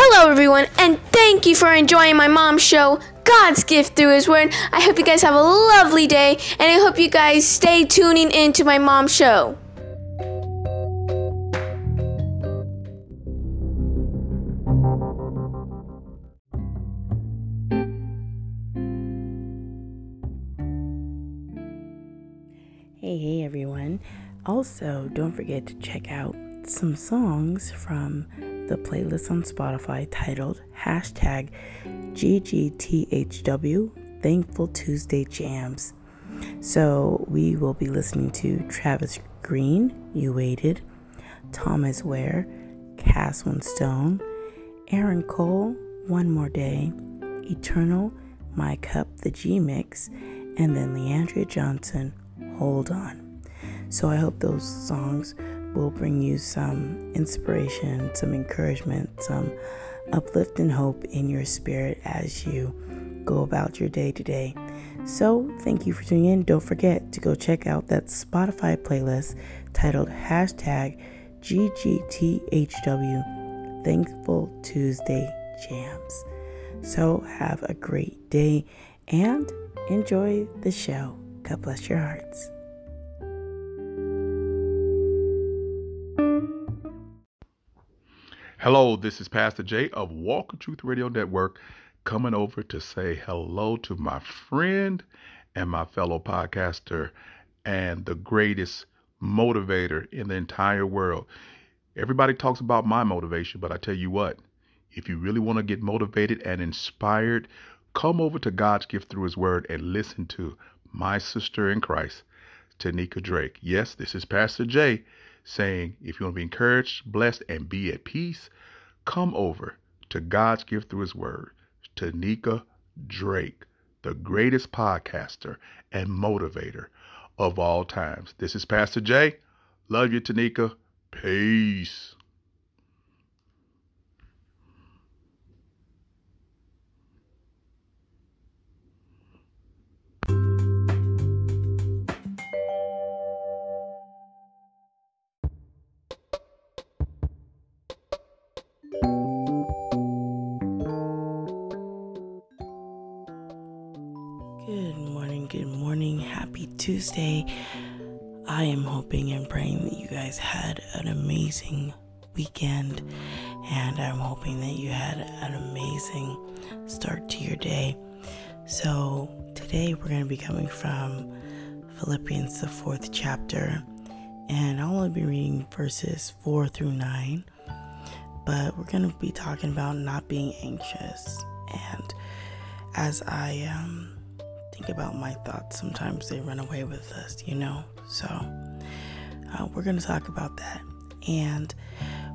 Hello, everyone, and thank you for enjoying my mom's show, God's Gift Through His Word. I hope you guys have a lovely day, and I hope you guys stay tuning in to my mom's show. Hey, hey everyone. Also, don't forget to check out some songs from the playlist on Spotify titled hashtag GGTHW Thankful Tuesday Jams. So, we will be listening to Travis Green, You Waited, Thomas Ware, Cass One Stone, Aaron Cole, One More Day, Eternal, My Cup, the G Mix, and then Le'Andria Johnson, Hold On. So I hope those songs will bring you some inspiration, some encouragement, some uplift and hope in your spirit as you go about your day to day. So thank you for tuning in. Don't forget to go check out that Spotify playlist titled hashtag GGTHW Thankful Tuesday Jams. So have a great day and enjoy the show. God bless your hearts. Hello, this is Pastor Jay of Walk of Truth Radio Network coming over to say hello to my friend and my fellow podcaster and the greatest motivator in the entire world. Everybody talks about my motivation, but I tell you what, if you really want to get motivated and inspired, come over to God's gift through His Word and listen to my sister in Christ, Tanika Drake. Yes, this is Pastor Jay saying, if you want to be encouraged, blessed, and be at peace, come over to God's gift through His Word, Tanika Drake, the greatest podcaster and motivator of all times. This is Pastor Jay. Love you, Tanika. Peace. Tuesday. I am hoping and praying that you guys had an amazing weekend, and I'm hoping that you had an amazing start to your day. So, today we're going to be coming from Philippians, the fourth chapter, and I'll only be reading verses 4 through 9, but we're going to be talking about not being anxious. And as I um, think about my thoughts, sometimes they run away with us, you know? So, uh, we're going to talk about that. And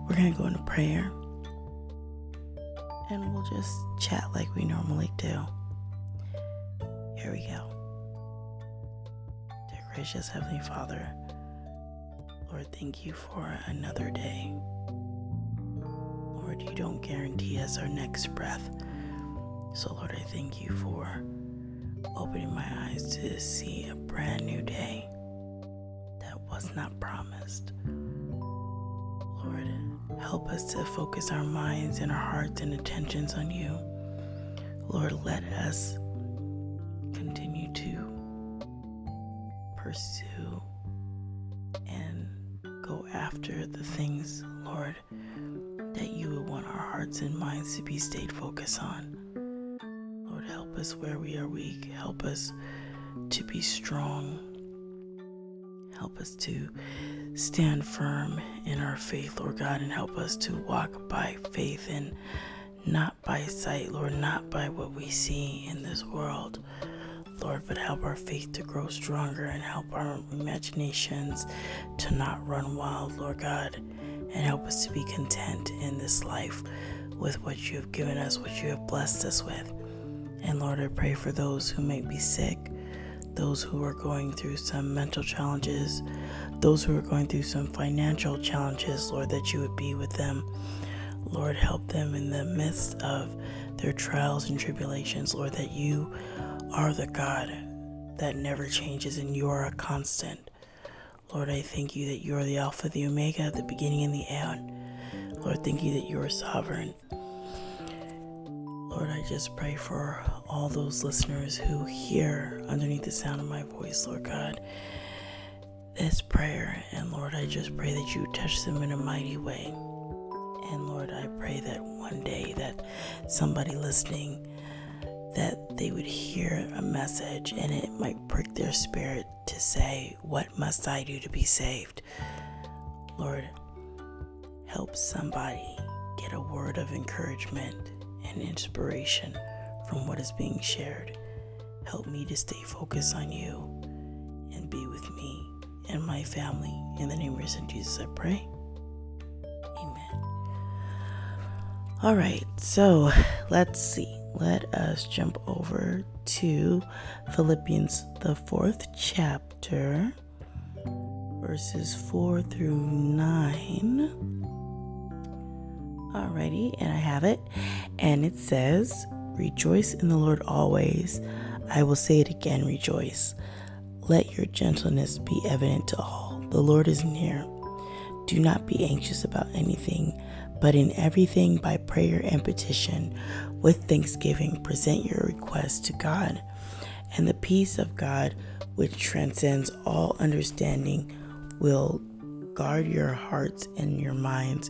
we're going to go into prayer. And we'll just chat like we normally do. Here we go. Dear gracious Heavenly Father, Lord, thank you for another day. Lord, you don't guarantee us our next breath. So, Lord, I thank you for opening my eyes to see a brand new day that was not promised. Lord, help us to focus our minds and our hearts and attentions on you. Lord, let us continue to pursue and go after the things, Lord, that you would want our hearts and minds to be stayed focused on. Lord, help us where we are weak. Help us to be strong. Help us to stand firm in our faith, Lord God, and help us to walk by faith and not by sight, Lord, not by what we see in this world. Lord, but help our faith to grow stronger and help our imaginations to not run wild, Lord God, and help us to be content in this life with what you have given us, what you have blessed us with. And Lord, I pray for those who may be sick, those who are going through some mental challenges, those who are going through some financial challenges, Lord, that you would be with them. Lord, help them in the midst of their trials and tribulations, Lord, that you are the God that never changes and you are a constant. Lord, I thank you that you are the Alpha, the Omega, the beginning and the end. Lord, thank you that you are sovereign. Lord, I just pray for all those listeners who hear underneath the sound of my voice, Lord God, this prayer. And Lord, I just pray that you touch them in a mighty way. And Lord, I pray that one day that somebody listening that they would hear a message and it might prick their spirit to say, What must I do to be saved? Lord, help somebody get a word of encouragement and inspiration from what is being shared. Help me to stay focused on you and be with me and my family. In the name of son Jesus, I pray. Amen. All right, so let's see. Let us jump over to Philippians, the fourth chapter, verses 4 through 9. Alrighty, and I have it. And it says, Rejoice in the Lord always. I will say it again, rejoice. Let your gentleness be evident to all. The Lord is near. Do not be anxious about anything, but in everything by prayer and petition, with thanksgiving, present your requests to God. And the peace of God, which transcends all understanding, will guard your hearts and your minds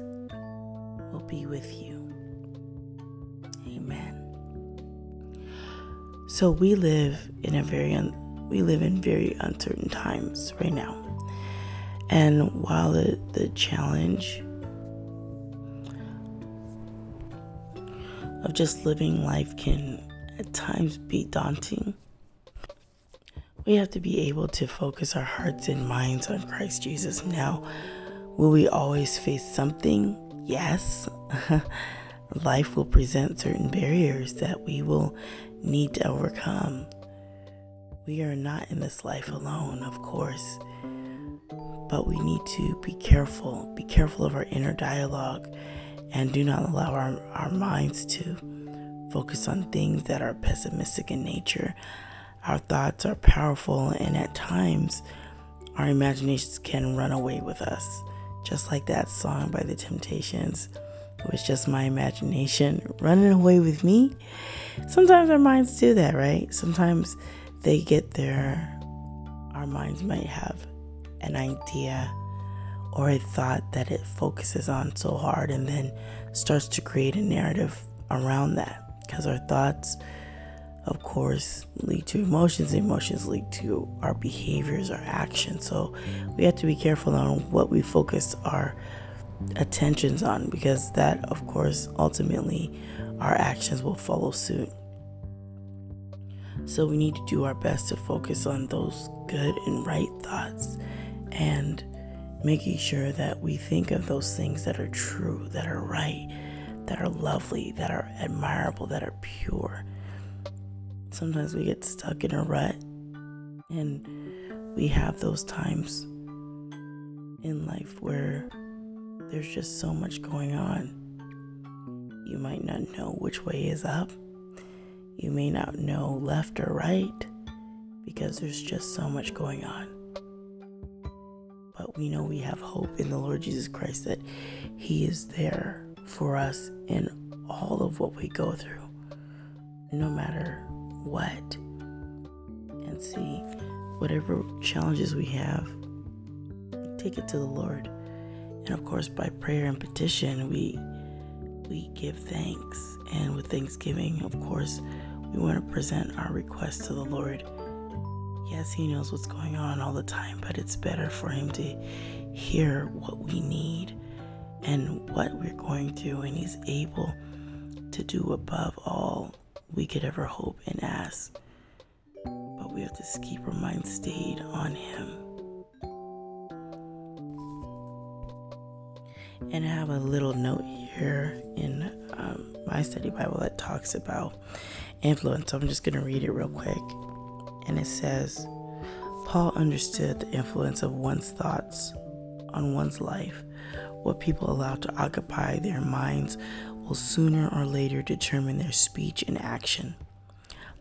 will be with you. Amen. So we live in a very un- we live in very uncertain times right now. And while the, the challenge of just living life can at times be daunting, we have to be able to focus our hearts and minds on Christ Jesus. Now, will we always face something? Yes. life will present certain barriers that we will need to overcome. We are not in this life alone, of course, but we need to be careful, be careful of our inner dialogue, and do not allow our, our minds to focus on things that are pessimistic in nature. Our thoughts are powerful, and at times, our imaginations can run away with us, just like that song by the Temptations. It was just my imagination running away with me. Sometimes our minds do that, right? Sometimes they get there. Our minds might have an idea or a thought that it focuses on so hard and then starts to create a narrative around that. Because our thoughts, of course, lead to emotions, emotions lead to our behaviors, our actions. So we have to be careful on what we focus our attentions on because that, of course, ultimately our actions will follow suit. So we need to do our best to focus on those good and right thoughts and making sure that we think of those things that are true, that are right, that are lovely, that are admirable, that are pure. Sometimes we get stuck in a rut and we have those times in life where there's just so much going on. You might not know which way is up. You may not know left or right because there's just so much going on. But we know we have hope in the Lord Jesus Christ that He is there for us in all of what we go through, no matter what. And see, whatever challenges we have, take it to the Lord. And of course, by prayer and petition, we we give thanks. And with thanksgiving, of course, we want to present our request to the Lord. Yes, He knows what's going on all the time, but it's better for Him to hear what we need and what we're going through, and He's able to do above all we could ever hope and ask. But we have to keep our minds stayed on Him. And I have a little note here in um, my study Bible that talks about influence. So I'm just going to read it real quick. And it says Paul understood the influence of one's thoughts on one's life. What people allow to occupy their minds will sooner or later determine their speech and action.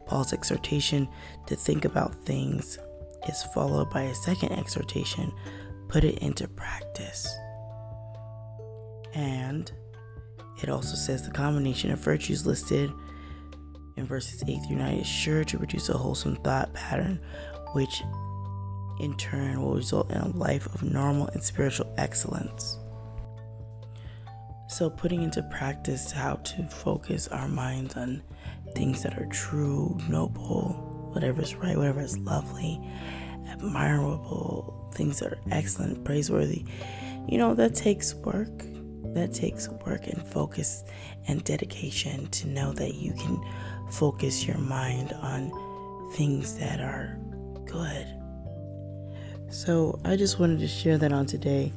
Paul's exhortation to think about things is followed by a second exhortation put it into practice. And it also says the combination of virtues listed in verses 8 through 9 is sure to produce a wholesome thought pattern, which in turn will result in a life of normal and spiritual excellence. So, putting into practice how to focus our minds on things that are true, noble, whatever is right, whatever is lovely, admirable, things that are excellent, praiseworthy, you know, that takes work. That takes work and focus and dedication to know that you can focus your mind on things that are good. So I just wanted to share that on today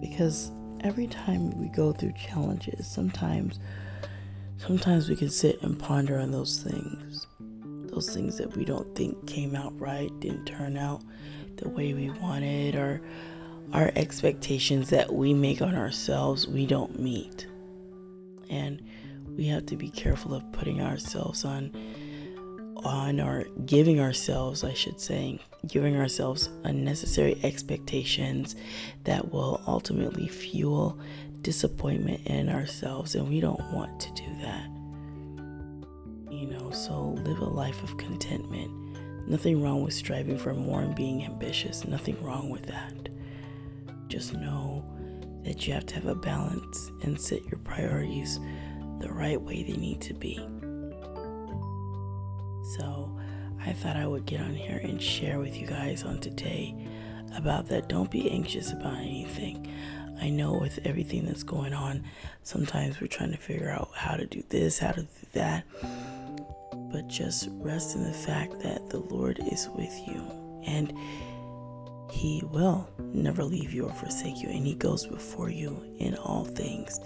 because every time we go through challenges, sometimes sometimes we can sit and ponder on those things. Those things that we don't think came out right, didn't turn out the way we wanted or our expectations that we make on ourselves we don't meet. And we have to be careful of putting ourselves on on or giving ourselves, I should say, giving ourselves unnecessary expectations that will ultimately fuel disappointment in ourselves and we don't want to do that. You know, so live a life of contentment. Nothing wrong with striving for more and being ambitious. Nothing wrong with that. Just know that you have to have a balance and set your priorities the right way they need to be. So, I thought I would get on here and share with you guys on today about that. Don't be anxious about anything. I know with everything that's going on, sometimes we're trying to figure out how to do this, how to do that. But just rest in the fact that the Lord is with you and he will never leave you or forsake you, and He goes before you in all things.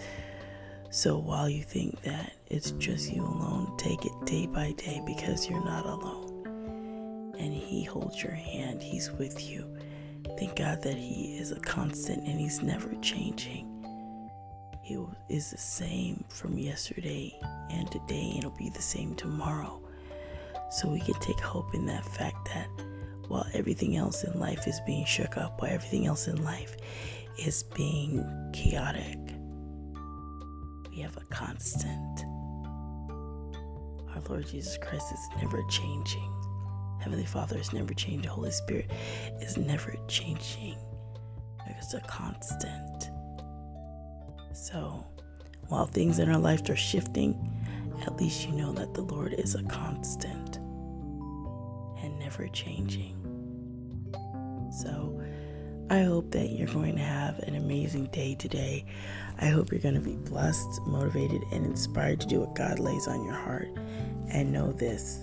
So while you think that it's just you alone, take it day by day because you're not alone. And He holds your hand, He's with you. Thank God that He is a constant and He's never changing. He is the same from yesterday and today, and it'll be the same tomorrow. So we can take hope in that fact that while everything else in life is being shook up, while everything else in life is being chaotic, we have a constant. Our Lord Jesus Christ is never changing. Heavenly Father is never changing. Holy Spirit is never changing. It's a constant. So, while things in our life are shifting, at least you know that the Lord is a constant and never changing. So I hope that you're going to have an amazing day today. I hope you're going to be blessed, motivated, and inspired to do what God lays on your heart. And know this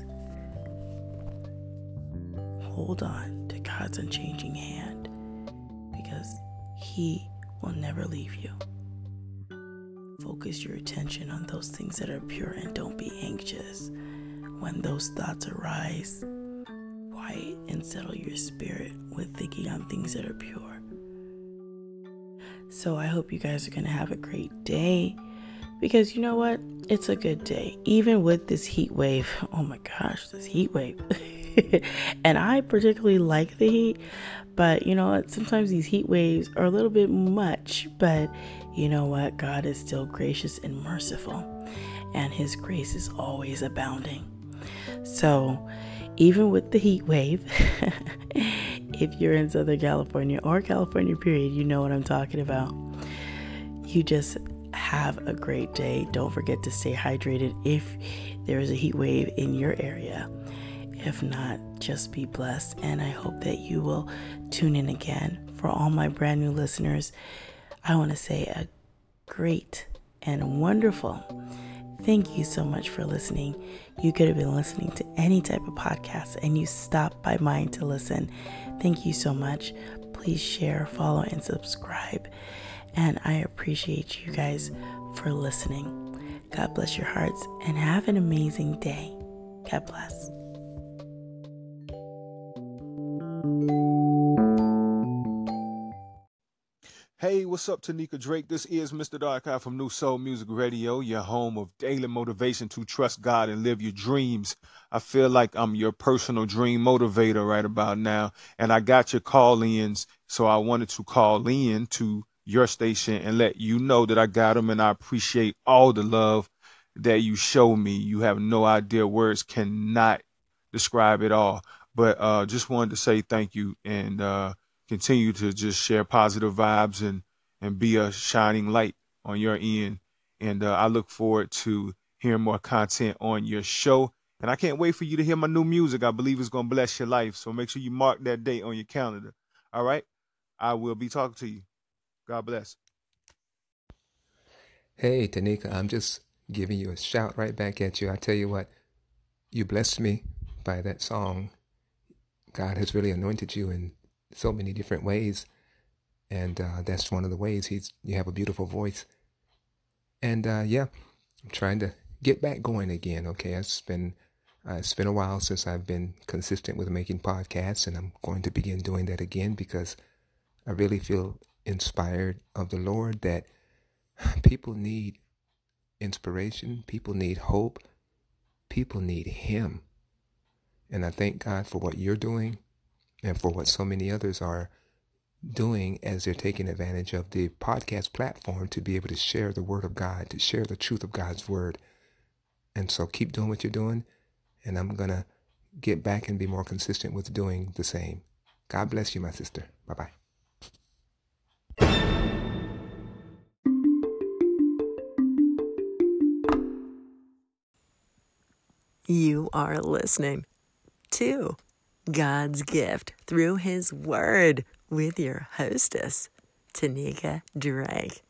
hold on to God's unchanging hand because He will never leave you. Focus your attention on those things that are pure and don't be anxious. When those thoughts arise, quiet and settle your spirit with thinking on things that are pure. So I hope you guys are going to have a great day because you know what? It's a good day. Even with this heat wave. Oh my gosh, this heat wave. and I particularly like the heat, but you know what? Sometimes these heat waves are a little bit much, but you know what? God is still gracious and merciful, and His grace is always abounding. So, even with the heat wave, if you're in Southern California or California, period, you know what I'm talking about. You just have a great day. Don't forget to stay hydrated if there is a heat wave in your area. If not, just be blessed. And I hope that you will tune in again. For all my brand new listeners, I want to say a great and wonderful thank you so much for listening. You could have been listening to any type of podcast and you stopped by mine to listen. Thank you so much. Please share, follow, and subscribe. And I appreciate you guys for listening. God bless your hearts and have an amazing day. God bless. What's up, Tanika Drake? This is Mr. Darkai from New Soul Music Radio, your home of daily motivation to trust God and live your dreams. I feel like I'm your personal dream motivator right about now, and I got your call ins, so I wanted to call in to your station and let you know that I got them, and I appreciate all the love that you show me. You have no idea, words cannot describe it all. But uh, just wanted to say thank you and uh, continue to just share positive vibes and and be a shining light on your end. And uh, I look forward to hearing more content on your show. And I can't wait for you to hear my new music. I believe it's going to bless your life. So make sure you mark that date on your calendar. All right. I will be talking to you. God bless. Hey, Tanika, I'm just giving you a shout right back at you. I tell you what, you blessed me by that song. God has really anointed you in so many different ways. And uh, that's one of the ways he's you have a beautiful voice. And uh, yeah, I'm trying to get back going again. Okay, it's been uh, it's been a while since I've been consistent with making podcasts, and I'm going to begin doing that again because I really feel inspired of the Lord that people need inspiration, people need hope, people need Him. And I thank God for what you're doing and for what so many others are doing as they're taking advantage of the podcast platform to be able to share the word of God, to share the truth of God's word. And so keep doing what you're doing, and I'm going to get back and be more consistent with doing the same. God bless you, my sister. Bye bye. You are listening to God's gift through His Word with your hostess, Tanika Drake.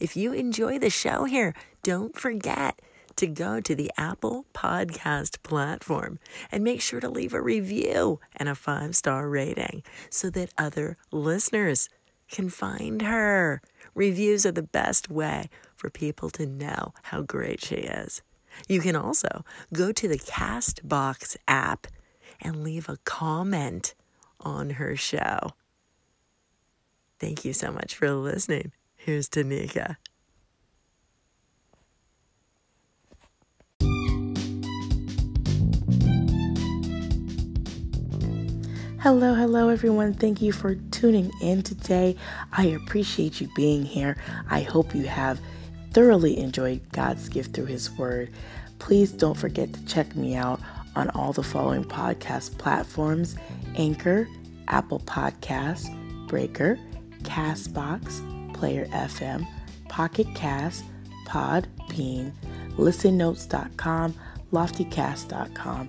If you enjoy the show here, don't forget to go to the Apple Podcast platform and make sure to leave a review and a five star rating so that other listeners can find her. Reviews are the best way for people to know how great she is. You can also go to the Castbox app and leave a comment on her show. Thank you so much for listening. Here's Tanika. Hello, hello, everyone. Thank you for tuning in today. I appreciate you being here. I hope you have thoroughly enjoyed God's gift through His Word. Please don't forget to check me out on all the following podcast platforms Anchor, Apple Podcasts, Breaker, Castbox, Player FM, Pocket Cast, Podbean, ListenNotes.com, LoftyCast.com,